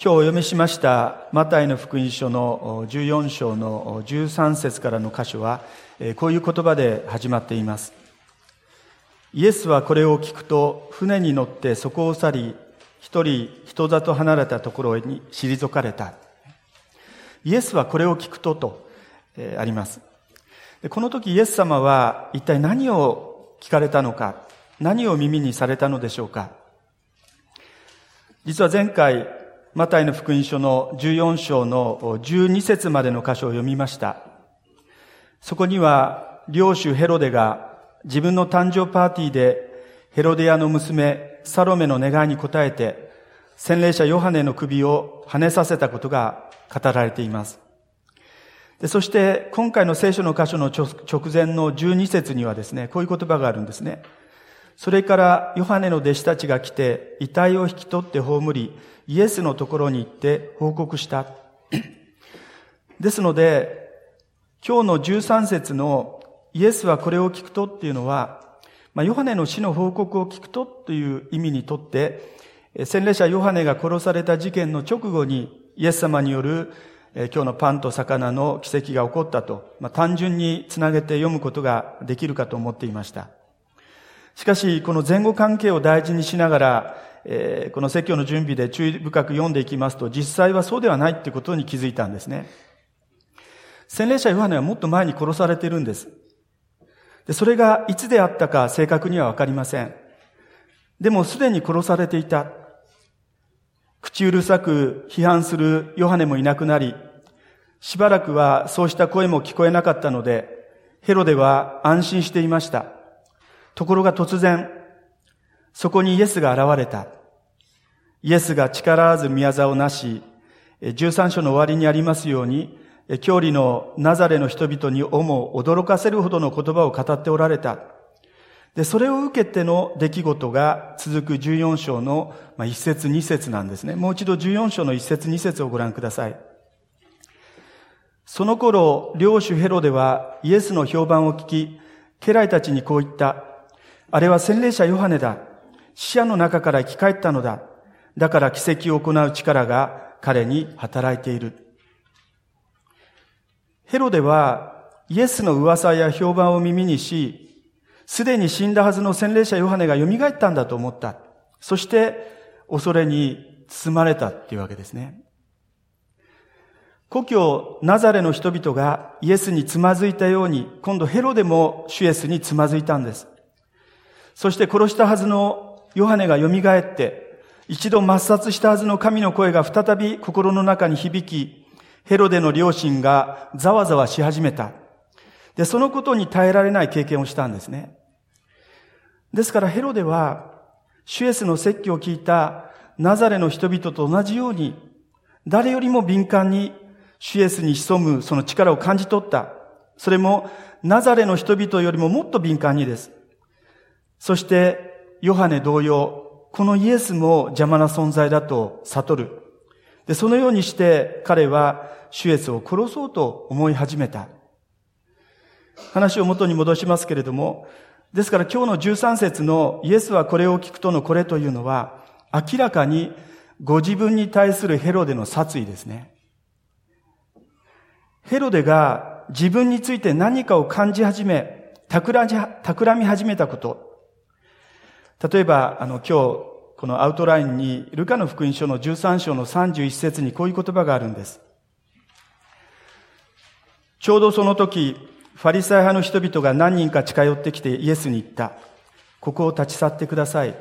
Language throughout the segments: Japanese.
今日お読みしましたマタイの福音書の14章の13節からの箇所はこういう言葉で始まっています。イエスはこれを聞くと船に乗ってそこを去り一人人里離れたところに退かれた。イエスはこれを聞くととあります。この時イエス様は一体何を聞かれたのか何を耳にされたのでしょうか。実は前回マタイの福音書の14章の12節までの箇所を読みました。そこには、領主ヘロデが自分の誕生パーティーでヘロデヤの娘サロメの願いに応えて、洗礼者ヨハネの首を跳ねさせたことが語られています。でそして今回の聖書の箇所の直前の12節にはですね、こういう言葉があるんですね。それからヨハネの弟子たちが来て遺体を引き取って葬り、イエスのところに行って報告した。ですので、今日の13節のイエスはこれを聞くとっていうのは、まあ、ヨハネの死の報告を聞くとという意味にとって、洗礼者ヨハネが殺された事件の直後にイエス様による今日のパンと魚の奇跡が起こったと、まあ、単純につなげて読むことができるかと思っていました。しかし、この前後関係を大事にしながら、えー、この説教の準備で注意深く読んでいきますと、実際はそうではないってことに気づいたんですね。洗礼者ヨハネはもっと前に殺されてるんです。で、それがいつであったか正確にはわかりません。でもすでに殺されていた。口うるさく批判するヨハネもいなくなり、しばらくはそうした声も聞こえなかったので、ヘロデは安心していました。ところが突然、そこにイエスが現れた。イエスが力わず宮沢をなし、13章の終わりにありますように、教理のナザレの人々に思う驚かせるほどの言葉を語っておられた。で、それを受けての出来事が続く14章の1節2節なんですね。もう一度14章の1節2節をご覧ください。その頃、領主ヘロデはイエスの評判を聞き、家来たちにこう言った。あれは洗礼者ヨハネだ。死者の中から生き返ったのだ。だから奇跡を行う力が彼に働いている。ヘロデはイエスの噂や評判を耳にし、すでに死んだはずの洗礼者ヨハネが蘇ったんだと思った。そして恐れに包まれたっていうわけですね。故郷ナザレの人々がイエスにつまずいたように、今度ヘロデも主イエスにつまずいたんです。そして殺したはずのヨハネが蘇って、一度抹殺したはずの神の声が再び心の中に響き、ヘロデの両親がざわざわし始めた。で、そのことに耐えられない経験をしたんですね。ですからヘロデは、シュエスの説教を聞いたナザレの人々と同じように、誰よりも敏感にシュエスに潜むその力を感じ取った。それもナザレの人々よりももっと敏感にです。そしてヨハネ同様、このイエスも邪魔な存在だと悟る。で、そのようにして彼は主イエスを殺そうと思い始めた。話を元に戻しますけれども、ですから今日の13節のイエスはこれを聞くとのこれというのは、明らかにご自分に対するヘロデの殺意ですね。ヘロデが自分について何かを感じ始め、企み始めたこと、例えば、あの、今日、このアウトラインに、ルカの福音書の13章の31節にこういう言葉があるんです。ちょうどその時、ファリサイ派の人々が何人か近寄ってきてイエスに言った。ここを立ち去ってください。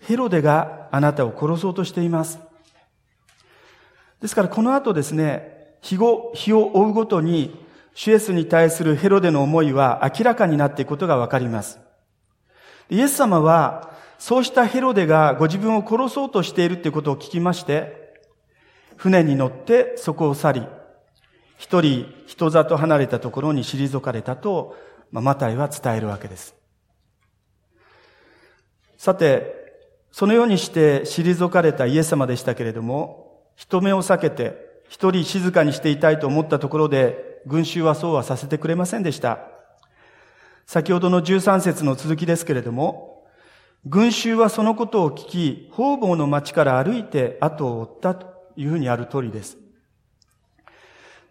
ヘロデがあなたを殺そうとしています。ですからこの後ですね、日後、日を追うごとに、シュエスに対するヘロデの思いは明らかになっていくことがわかります。イエス様はそうしたヘロデがご自分を殺そうとしているということを聞きまして、船に乗ってそこを去り、一人人里離れたところに退かれたと、まあ、マタイは伝えるわけです。さて、そのようにして退かれたイエス様でしたけれども、人目を避けて一人静かにしていたいと思ったところで、群衆はそうはさせてくれませんでした。先ほどの13節の続きですけれども、群衆はそのことを聞き、方々の町から歩いて後を追ったと。いうふうにある通りです。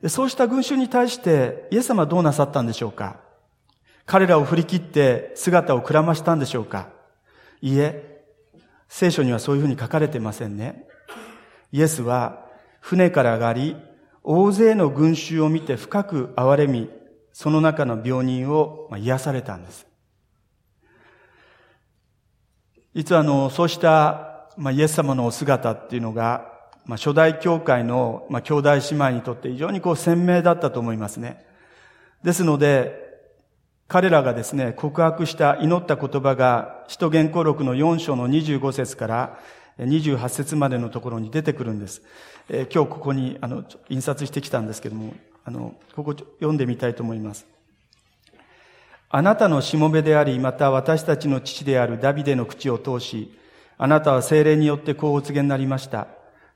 そうした群衆に対してイエス様はどうなさったんでしょうか？彼らを振り切って姿をくらましたんでしょうか？いいえ、聖書にはそういうふうに書かれてませんね。イエスは船から上がり、大勢の群衆を見て深く憐れみ、その中の病人を癒されたんです。実はあの、そうした、まあ、イエス様のお姿っていうのが、まあ、初代教会の、まあ、兄弟姉妹にとって非常にこう鮮明だったと思いますね。ですので、彼らがですね、告白した祈った言葉が、使徒言行録の4章の25節から28節までのところに出てくるんです。えー、今日ここに、あの、印刷してきたんですけども、あの、ここ読んでみたいと思います。あなたのしもべであり、また私たちの父であるダビデの口を通し、あなたは精霊によってこうお告げになりました。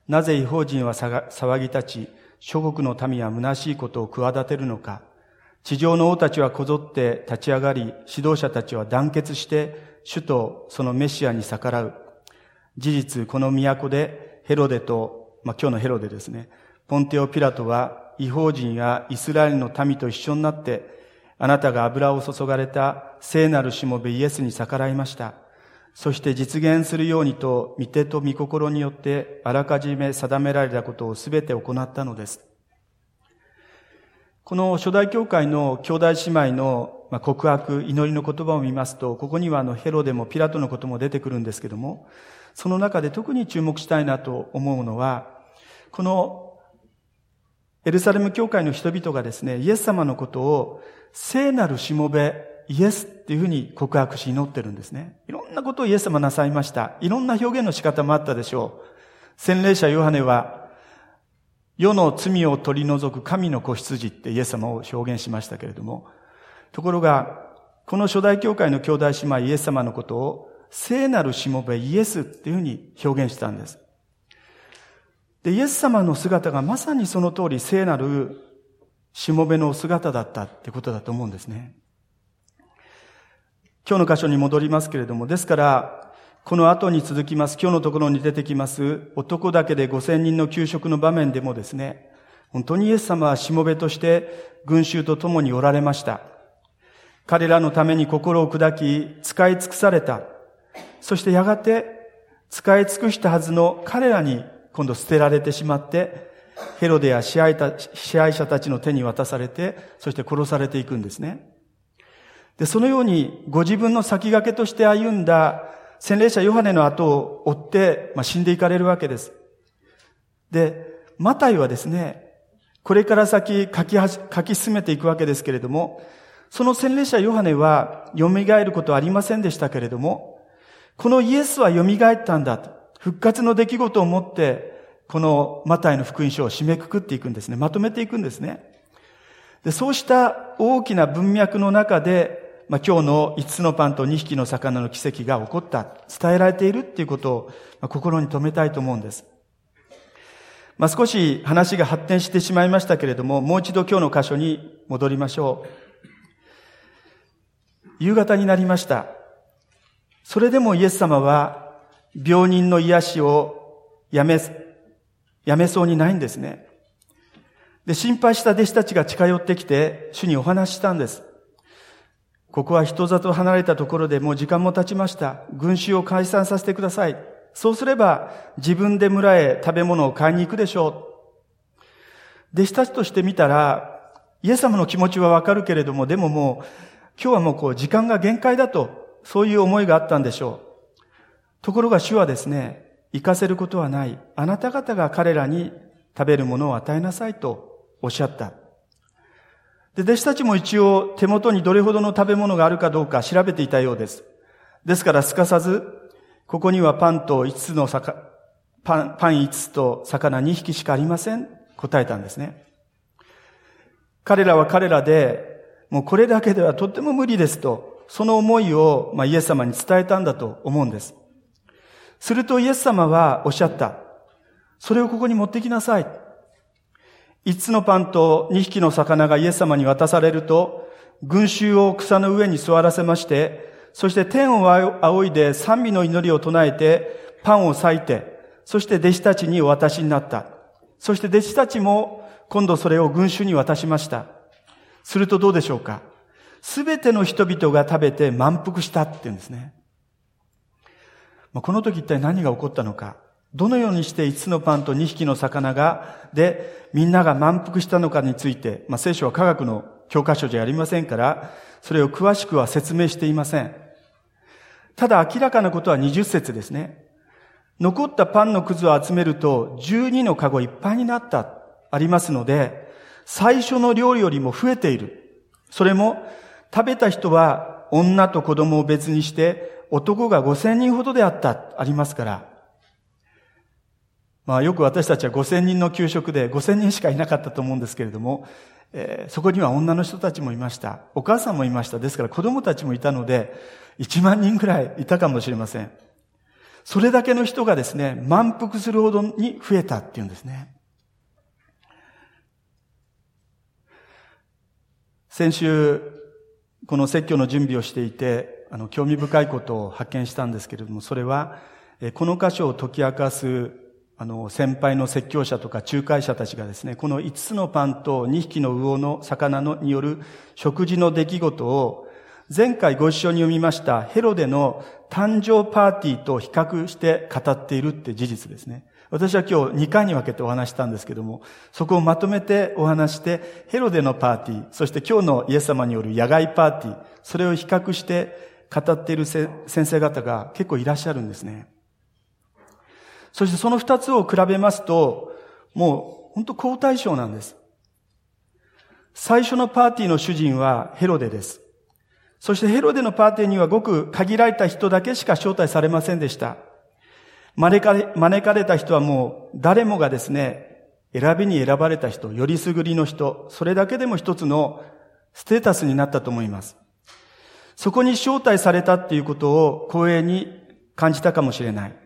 なぜ違法人は騒ぎ立ち、諸国の民は虚しいことを企てるのか。地上の王たちはこぞって立ち上がり、指導者たちは団結して、主とそのメシアに逆らう。事実、この都でヘロデと、まあ、今日のヘロデですね、ポンテオ・ピラトは違法人やイスラエルの民と一緒になって、あなたが油を注がれた聖なるしもべイエスに逆らいました。そして実現するようにと、御手と御心によってあらかじめ定められたことをすべて行ったのです。この初代教会の兄弟姉妹の告白、祈りの言葉を見ますと、ここにはあのヘロデもピラトのことも出てくるんですけども、その中で特に注目したいなと思うのは、このエルサレム教会の人々がですね、イエス様のことを聖なるしもべ、イエスっていうふうに告白し祈ってるんですね。いろんなことをイエス様なさいました。いろんな表現の仕方もあったでしょう。洗礼者ヨハネは、世の罪を取り除く神の子羊ってイエス様を表現しましたけれども、ところが、この初代教会の兄弟姉妹イエス様のことを、聖なるしもべイエスっていうふうに表現したんです。で、イエス様の姿がまさにその通り聖なるしもべの姿だったってことだと思うんですね。今日の箇所に戻りますけれども、ですから、この後に続きます、今日のところに出てきます、男だけで5000人の給食の場面でもですね、本当にイエス様はしもべとして群衆と共におられました。彼らのために心を砕き、使い尽くされた。そしてやがて、使い尽くしたはずの彼らに今度捨てられてしまって、ヘロデや支配者たちの手に渡されて、そして殺されていくんですね。で、そのようにご自分の先駆けとして歩んだ洗礼者ヨハネの後を追って、まあ、死んでいかれるわけです。で、マタイはですね、これから先書き書き進めていくわけですけれども、その洗礼者ヨハネは蘇ることはありませんでしたけれども、このイエスは蘇ったんだと。復活の出来事をもって、このマタイの福音書を締めくくっていくんですね。まとめていくんですね。でそうした大きな文脈の中で、まあ、今日の5つのパンと2匹の魚の奇跡が起こった、伝えられているっていうことを、まあ、心に留めたいと思うんです。まあ、少し話が発展してしまいましたけれども、もう一度今日の箇所に戻りましょう。夕方になりました。それでもイエス様は病人の癒しをやめ、やめそうにないんですね。で、心配した弟子たちが近寄ってきて、主にお話ししたんです。ここは人里離れたところでもう時間も経ちました。群衆を解散させてください。そうすれば自分で村へ食べ物を買いに行くでしょう。弟子たちとして見たら、イエス様の気持ちはわかるけれども、でももう、今日はもうこう時間が限界だと、そういう思いがあったんでしょう。ところが主はですね、行かせることはない。あなた方が彼らに食べるものを与えなさいとおっしゃった。で、弟子たちも一応手元にどれほどの食べ物があるかどうか調べていたようです。ですからすかさず、ここにはパンと5つの魚、パン、パン5つと魚2匹しかありません。答えたんですね。彼らは彼らで、もうこれだけではとっても無理ですと、その思いを、まあ、イエス様に伝えたんだと思うんです。するとイエス様はおっしゃった。それをここに持ってきなさい。五つのパンと二匹の魚がイエス様に渡されると、群衆を草の上に座らせまして、そして天を仰いで賛美の祈りを唱えて、パンを裂いて、そして弟子たちにお渡しになった。そして弟子たちも今度それを群衆に渡しました。するとどうでしょうかすべての人々が食べて満腹したって言うんですね。この時一体何が起こったのか。どのようにして5つのパンと2匹の魚が、で、みんなが満腹したのかについて、まあ、聖書は科学の教科書じゃありませんから、それを詳しくは説明していません。ただ明らかなことは20節ですね。残ったパンのくずを集めると12のカゴいっぱいになった、ありますので、最初の料理よりも増えている。それも食べた人は女と子供を別にして男が5000人ほどであった、ありますから。まあよく私たちは5000人の給食で5000人しかいなかったと思うんですけれども、えー、そこには女の人たちもいました。お母さんもいました。ですから子供たちもいたので、1万人ぐらいいたかもしれません。それだけの人がですね、満腹するほどに増えたっていうんですね。先週、この説教の準備をしていて、あの、興味深いことを発見したんですけれども、それは、この箇所を解き明かす、あの、先輩の説教者とか仲介者たちがですね、この5つのパンと2匹の魚の魚のによる食事の出来事を、前回ご一緒に読みましたヘロデの誕生パーティーと比較して語っているって事実ですね。私は今日2回に分けてお話したんですけども、そこをまとめてお話して、ヘロデのパーティー、そして今日のイエス様による野外パーティー、それを比較して語っている先生方が結構いらっしゃるんですね。そしてその2つを比べますと、もう本当交代賞なんです。最初のパーティーの主人はヘロデです。そしてヘロデのパーティーにはごく限られた人だけしか招待されませんでした。招かれ、招かれた人はもう誰もがですね、選びに選ばれた人、よりすぐりの人、それだけでも一つのステータスになったと思います。そこに招待されたっていうことを光栄に感じたかもしれない。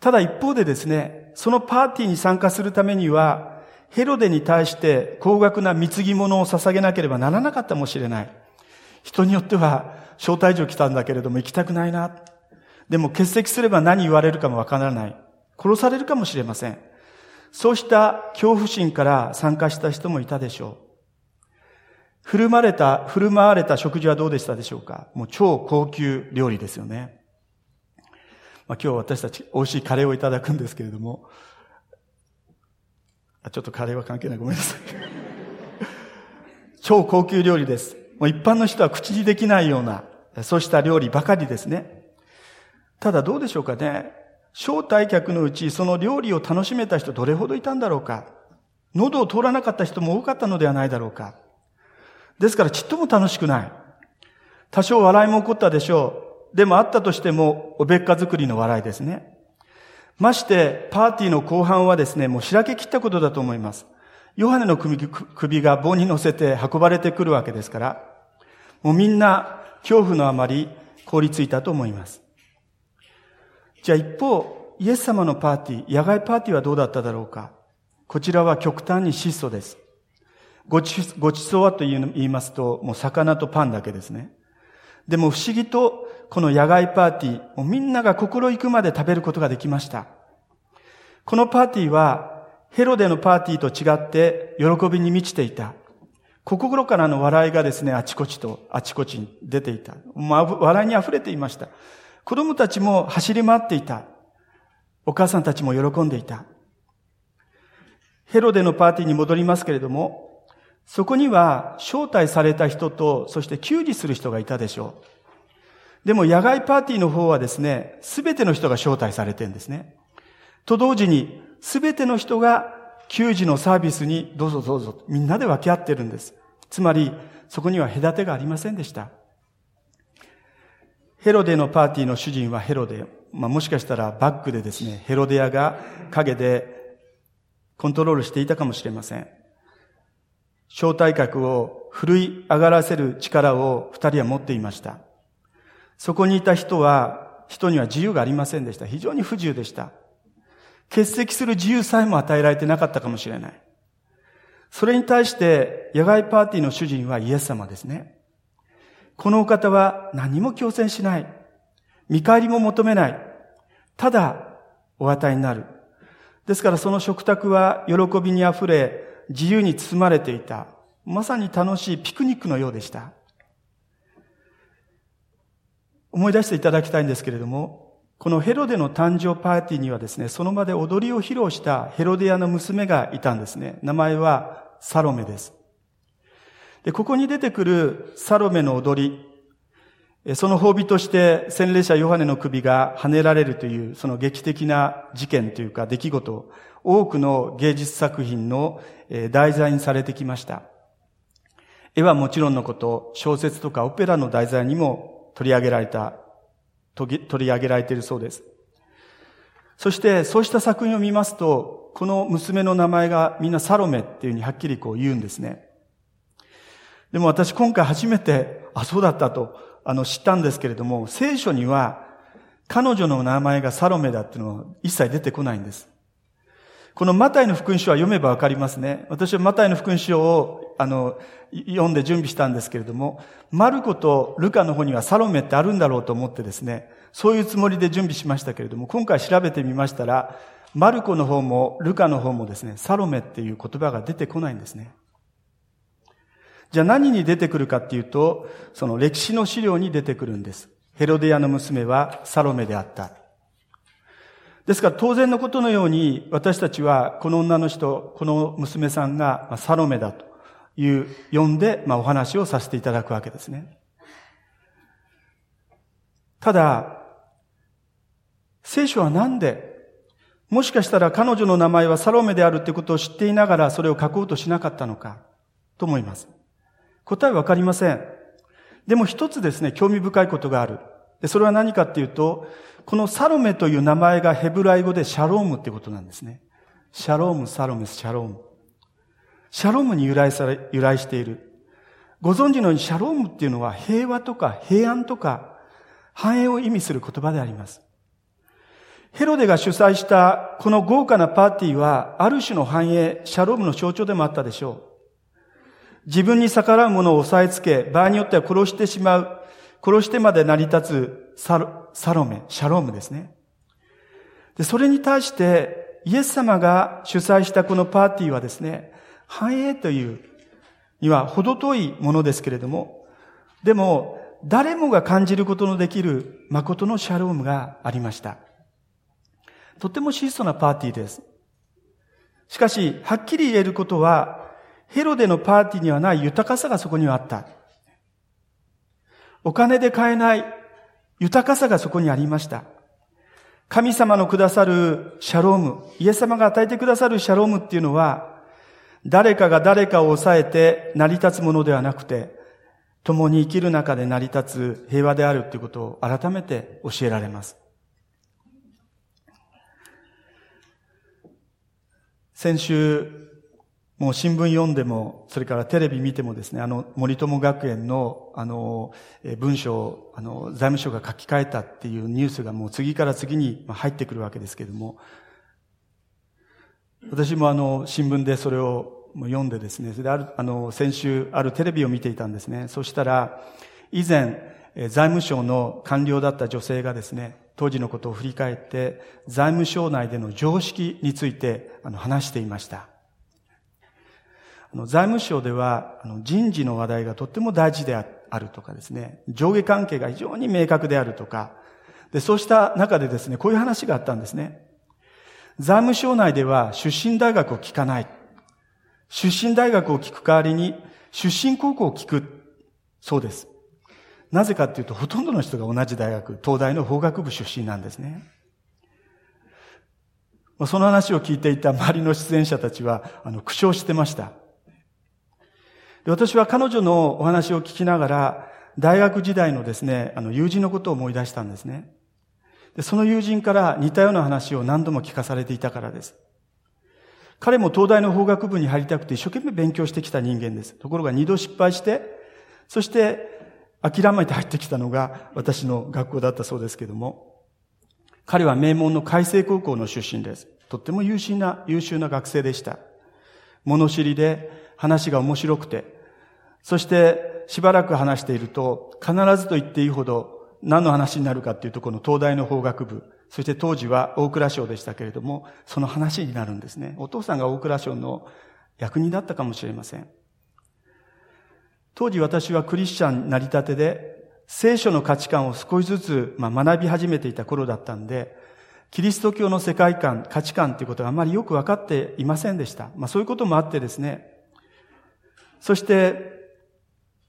ただ一方でですね、そのパーティーに参加するためには、ヘロデに対して高額な貢ぎ物を捧げなければならなかったかもしれない。人によっては、招待状来たんだけれども行きたくないな。でも欠席すれば何言われるかもわからない。殺されるかもしれません。そうした恐怖心から参加した人もいたでしょう。振る舞われた、振る舞われた食事はどうでしたでしょうか？もう超高級料理ですよね。まあ、今日私たち美味しいカレーをいただくんですけれども、あちょっとカレーは関係ない。ごめんなさい。超高級料理です。もう一般の人は口にできないような、そうした料理ばかりですね。ただどうでしょうかね？招待客のうちその料理を楽しめた人どれほどいたんだろうか？喉を通らなかった人も多かったのではないだろうか？ですからちっとも楽しくない。多少笑いも起こったでしょう。でもあったとしてもおべっか作りの笑いですね。まして、パーティーの後半はですね、もう開け切ったことだと思います。ヨハネの首が棒に乗せて運ばれてくるわけですから、もうみんな恐怖のあまり凍りついたと思います。じゃあ一方、イエス様のパーティー、野外パーティーはどうだっただろうかこちらは極端に質素です。ごち、ごちそうはと言いますと、もう魚とパンだけですね。でも不思議と、この野外パーティー、もうみんなが心行くまで食べることができました。このパーティーは、ヘロデのパーティーと違って喜びに満ちていた。心からの笑いがですね、あちこちと、あちこちに出ていた。まあ、笑いに溢れていました。子供たちも走り回っていた。お母さんたちも喜んでいた。ヘロデのパーティーに戻りますけれども、そこには招待された人と、そして給仕する人がいたでしょう。でも野外パーティーの方はですね、すべての人が招待されてるんですね。と同時に、すべての人が給仕のサービスにどうぞどうぞ、みんなで分け合ってるんです。つまり、そこには隔てがありませんでした。ヘロデのパーティーの主人はヘロデ。まあ、もしかしたらバックでですね、ヘロデアが影でコントロールしていたかもしれません。招待客を振い上がらせる力を二人は持っていました。そこにいた人は、人には自由がありませんでした。非常に不自由でした。欠席する自由さえも与えられてなかったかもしれない。それに対して、野外パーティーの主人はイエス様ですね。このお方は何も強制しない。見返りも求めない。ただ、お与えになる。ですからその食卓は喜びにあふれ、自由に包まれていた。まさに楽しいピクニックのようでした。思い出していただきたいんですけれども、このヘロデの誕生パーティーにはですね、その場で踊りを披露したヘロデアの娘がいたんですね。名前はサロメです。で、ここに出てくるサロメの踊り、その褒美として洗礼者ヨハネの首が跳ねられるというその劇的な事件というか出来事、多くの芸術作品の題材にされてきました。絵はもちろんのこと、小説とかオペラの題材にも取り上げられた、取り上げられているそうです。そしてそうした作品を見ますと、この娘の名前がみんなサロメっていうふうにはっきりこう言うんですね。でも私今回初めて、あ、そうだったと、あの、知ったんですけれども、聖書には、彼女の名前がサロメだっていうのは一切出てこないんです。このマタイの福音書は読めばわかりますね。私はマタイの福音書を、あの、読んで準備したんですけれども、マルコとルカの方にはサロメってあるんだろうと思ってですね、そういうつもりで準備しましたけれども、今回調べてみましたら、マルコの方もルカの方もですね、サロメっていう言葉が出てこないんですね。じゃあ何に出てくるかっていうと、その歴史の資料に出てくるんです。ヘロデアの娘はサロメであった。ですから当然のことのように私たちはこの女の人、この娘さんがサロメだという呼んで、ま、お話をさせていただくわけですね。ただ、聖書はなんで、もしかしたら彼女の名前はサロメであるということを知っていながらそれを書こうとしなかったのかと思います。答えわかりません。でも一つですね、興味深いことがある。で、それは何かっていうと、このサロメという名前がヘブライ語でシャロームってことなんですね。シャローム、サロメス、シャローム。シャロームに由来され、由来している。ご存知のようにシャロームっていうのは平和とか平安とか繁栄を意味する言葉であります。ヘロデが主催したこの豪華なパーティーはある種の繁栄、シャロームの象徴でもあったでしょう。自分に逆らう者を押さえつけ、場合によっては殺してしまう、殺してまで成り立つサロサロメ、シャロームですね。で、それに対して、イエス様が主催したこのパーティーはですね、繁栄というには程遠いものですけれども、でも、誰もが感じることのできる誠のシャロームがありました。とても質素なパーティーです。しかし、はっきり言えることは、ヘロデのパーティーにはない豊かさがそこにはあった。お金で買えない豊かさがそこにありました。神様のくださるシャローム、イエス様が与えてくださるシャロームっていうのは、誰かが誰かを抑えて成り立つものではなくて、共に生きる中で成り立つ平和であるということを改めて教えられます。先週、もう新聞読んでも、それからテレビ見てもですね、あの、森友学園の、あの、文章を、あの、財務省が書き換えたっていうニュースがもう次から次に入ってくるわけですけれども、私もあの、新聞でそれを読んでですね、それである、あの、先週あるテレビを見ていたんですね。そしたら、以前、財務省の官僚だった女性がですね、当時のことを振り返って、財務省内での常識について、あの、話していました。財務省では人事の話題がとっても大事であるとかですね、上下関係が非常に明確であるとか、で、そうした中でですね、こういう話があったんですね。財務省内では出身大学を聞かない。出身大学を聞く代わりに出身高校を聞く。そうです。なぜかっていうと、ほとんどの人が同じ大学、東大の法学部出身なんですね。その話を聞いていた周りの出演者たちは、あの、苦笑してました。私は彼女のお話を聞きながら、大学時代のですね、あの、友人のことを思い出したんですね。でその友人から似たような話を何度も聞かされていたからです。彼も東大の法学部に入りたくて一生懸命勉強してきた人間です。ところが二度失敗して、そして諦めて入ってきたのが私の学校だったそうですけども、彼は名門の海星高校の出身です。とっても優秀な、優秀な学生でした。物知りで話が面白くて、そしてしばらく話していると、必ずと言っていいほど何の話になるかっていうと、この東大の法学部、そして当時は大蔵省でしたけれども、その話になるんですね。お父さんが大蔵省の役人だったかもしれません。当時私はクリスチャンなりたてで、聖書の価値観を少しずつ、学び始めていた頃だったんで、キリスト教の世界観、価値観ということがあまりよく分かっていませんでした。まあそういうこともあってですね。そして、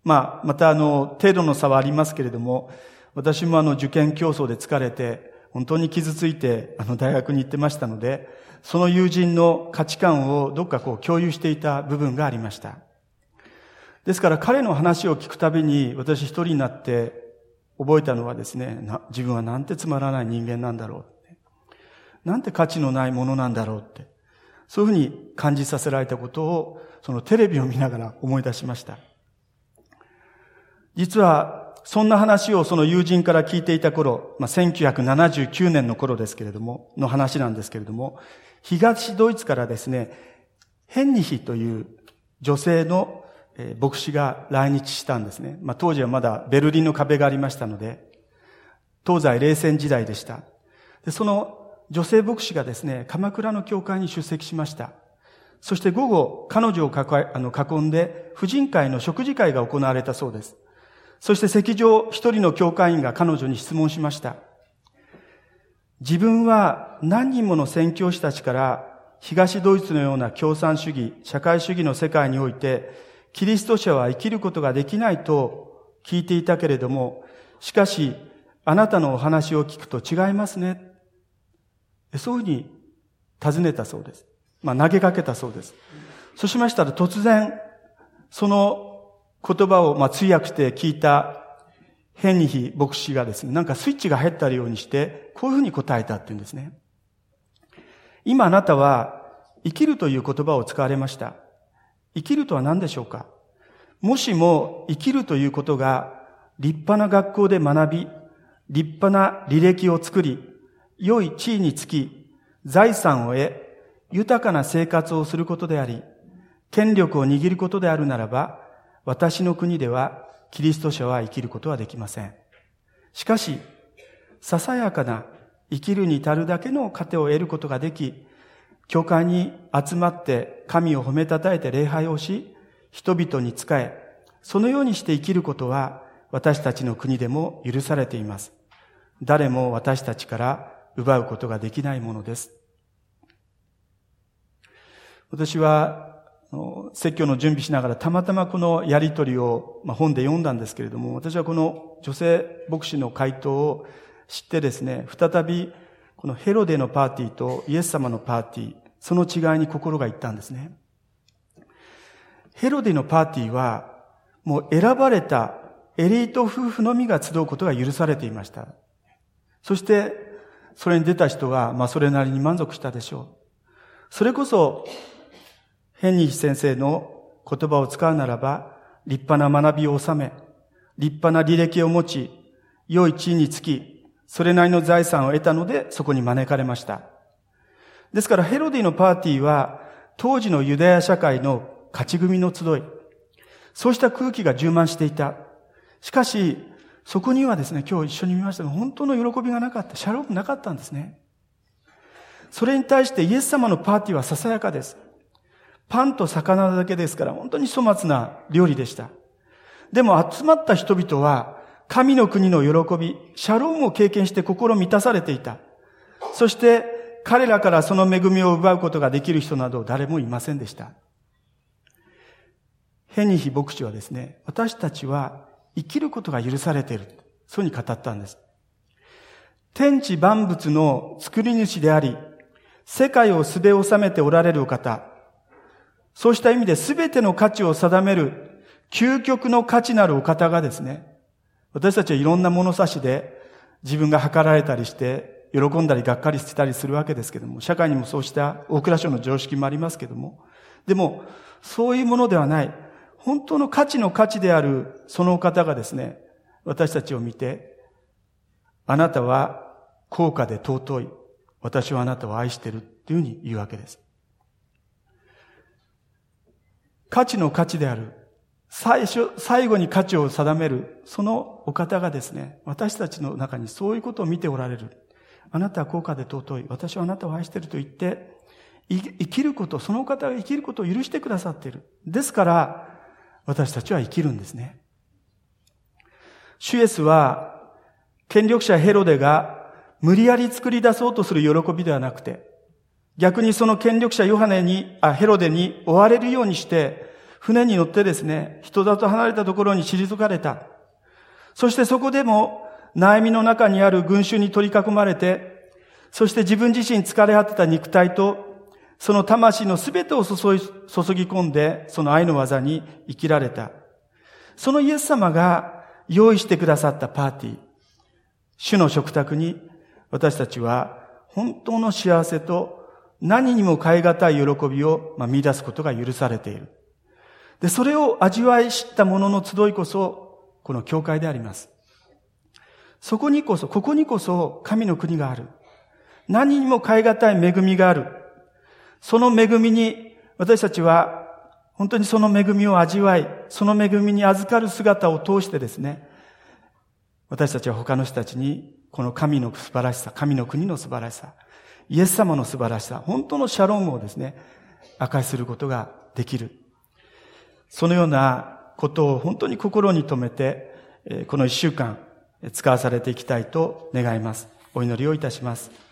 まあまたあの、程度の差はありますけれども、私もあの受験競争で疲れて、本当に傷ついてあの大学に行ってましたので、その友人の価値観をどっかこう共有していた部分がありました。ですから彼の話を聞くたびに私一人になって覚えたのはですね、自分はなんてつまらない人間なんだろう。なんて価値のないものなんだろうって。そういうふうに感じさせられたことを、そのテレビを見ながら思い出しました。実は、そんな話をその友人から聞いていた頃、まあ、1979年の頃ですけれども、の話なんですけれども、東ドイツからですね、ヘンニヒという女性の牧師が来日したんですね。まあ、当時はまだベルリンの壁がありましたので、東西冷戦時代でした。でその女性牧師がですね、鎌倉の教会に出席しました。そして午後、彼女を囲んで、婦人会の食事会が行われたそうです。そして席上、一人の教会員が彼女に質問しました。自分は何人もの宣教師たちから東ドイツのような共産主義、社会主義の世界において、キリスト者は生きることができないと聞いていたけれども、しかし、あなたのお話を聞くと違いますね。そういうふうに尋ねたそうです。まあ投げかけたそうです。そうしましたら突然、その言葉をまあ通訳して聞いたヘンニヒ牧師がですね、なんかスイッチが入ったようにして、こういうふうに答えたって言うんですね。今あなたは生きるという言葉を使われました。生きるとは何でしょうか？もしも生きるということが立派な学校で学び、立派な履歴を作り、良い地位につき、財産を得、豊かな生活をすることであり、権力を握ることであるならば、私の国ではキリスト者は生きることはできません。しかし、ささやかな生きるに足るだけの糧を得ることができ、教会に集まって神を褒めたたえて礼拝をし、人々に仕え、そのようにして生きることは私たちの国でも許されています。誰も私たちから奪うことができないものです。私は、説教の準備しながらたまたまこのやりとりを、まあ、本で読んだんですけれども、私はこの女性牧師の回答を知ってですね、再びこのヘロデのパーティーとイエス様のパーティー、その違いに心がいったんですね。ヘロデのパーティーは、もう選ばれたエリート夫婦のみが集うことが許されていました。そして、それに出た人は、まあそれなりに満足したでしょう。それこそ、ヘンニー先生の言葉を使うならば、立派な学びを収め、立派な履歴を持ち、良い地位につき、それなりの財産を得たので、そこに招かれました。ですから、ヘロディのパーティーは、当時のユダヤ社会の勝ち組の集い、そうした空気が充満していた。しかし、そこにはですね、今日一緒に見ましたが、本当の喜びがなかった。シャロームなかったんですね。それに対してイエス様のパーティーはささやかです。パンと魚だけですから、本当に粗末な料理でした。でも集まった人々は、神の国の喜び、シャロームを経験して心満たされていた。そして、彼らからその恵みを奪うことができる人など誰もいませんでした。ヘニヒ牧師はですね、私たちは生きることが許されている。そうに語ったんです。天地万物の作り主であり、世界を素で収めておられるお方。そうした意味で全ての価値を定める究極の価値なるお方がですね、私たちはいろんな物差しで自分が測られたりして、喜んだりがっかりしてたりするわけですけども、社会にもそうした大蔵省の常識もありますけども、でも、そういうものではない。本当の価値の価値であるそのお方がですね、私たちを見て、あなたは高価で尊い。私はあなたを愛してるっていうふうに言うわけです。価値の価値である。最初、最後に価値を定める、そのお方がですね、私たちの中にそういうことを見ておられる。あなたは高価で尊い。私はあなたを愛していると言って、生きること、その方が生きることを許してくださっている。ですから、私たちは生きるんですね。シュエスは、権力者ヘロデが無理やり作り出そうとする喜びではなくて、逆にその権力者ヨハネに、あ、ヘロデに追われるようにして、船に乗ってですね、人里離れたところに退かれた。そしてそこでも悩みの中にある群衆に取り囲まれて、そして自分自身疲れ果てた肉体と、その魂のすべてを注ぎ込んで、その愛の技に生きられた。そのイエス様が用意してくださったパーティー、主の食卓に私たちは本当の幸せと何にも変え難い喜びを見出すことが許されている。で、それを味わい知った者の集いこそ、この教会であります。そこにこそ、ここにこそ神の国がある。何にも変え難い恵みがある。その恵みに私たちは本当にその恵みを味わい、その恵みに預かる姿を通してですね、私たちは他の人たちにこの神の素晴らしさ、神の国の素晴らしさ、イエス様の素晴らしさ、本当のシャロンをですね、明かしすることができる。そのようなことを本当に心に留めて、この一週間使わされていきたいと願います。お祈りをいたします。